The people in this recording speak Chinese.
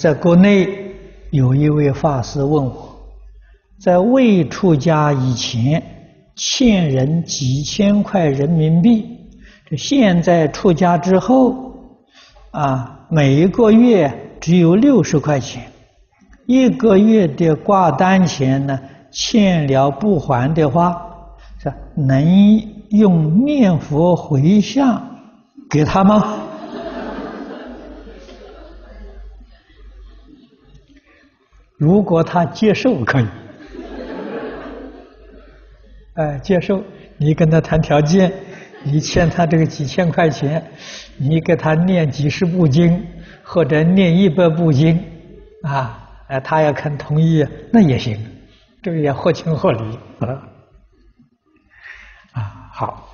在国内有一位法师问我，在未出家以前欠人几千块人民币，这现在出家之后，啊，每一个月只有六十块钱，一个月的挂单钱呢，欠了不还的话，是能用念佛回向给他吗？如果他接受，可以，哎，接受，你跟他谈条件，你欠他这个几千块钱，你给他念几十部经，或者念一百部经，啊，哎，他要肯同意，那也行，这个也合情合理，啊，啊，好。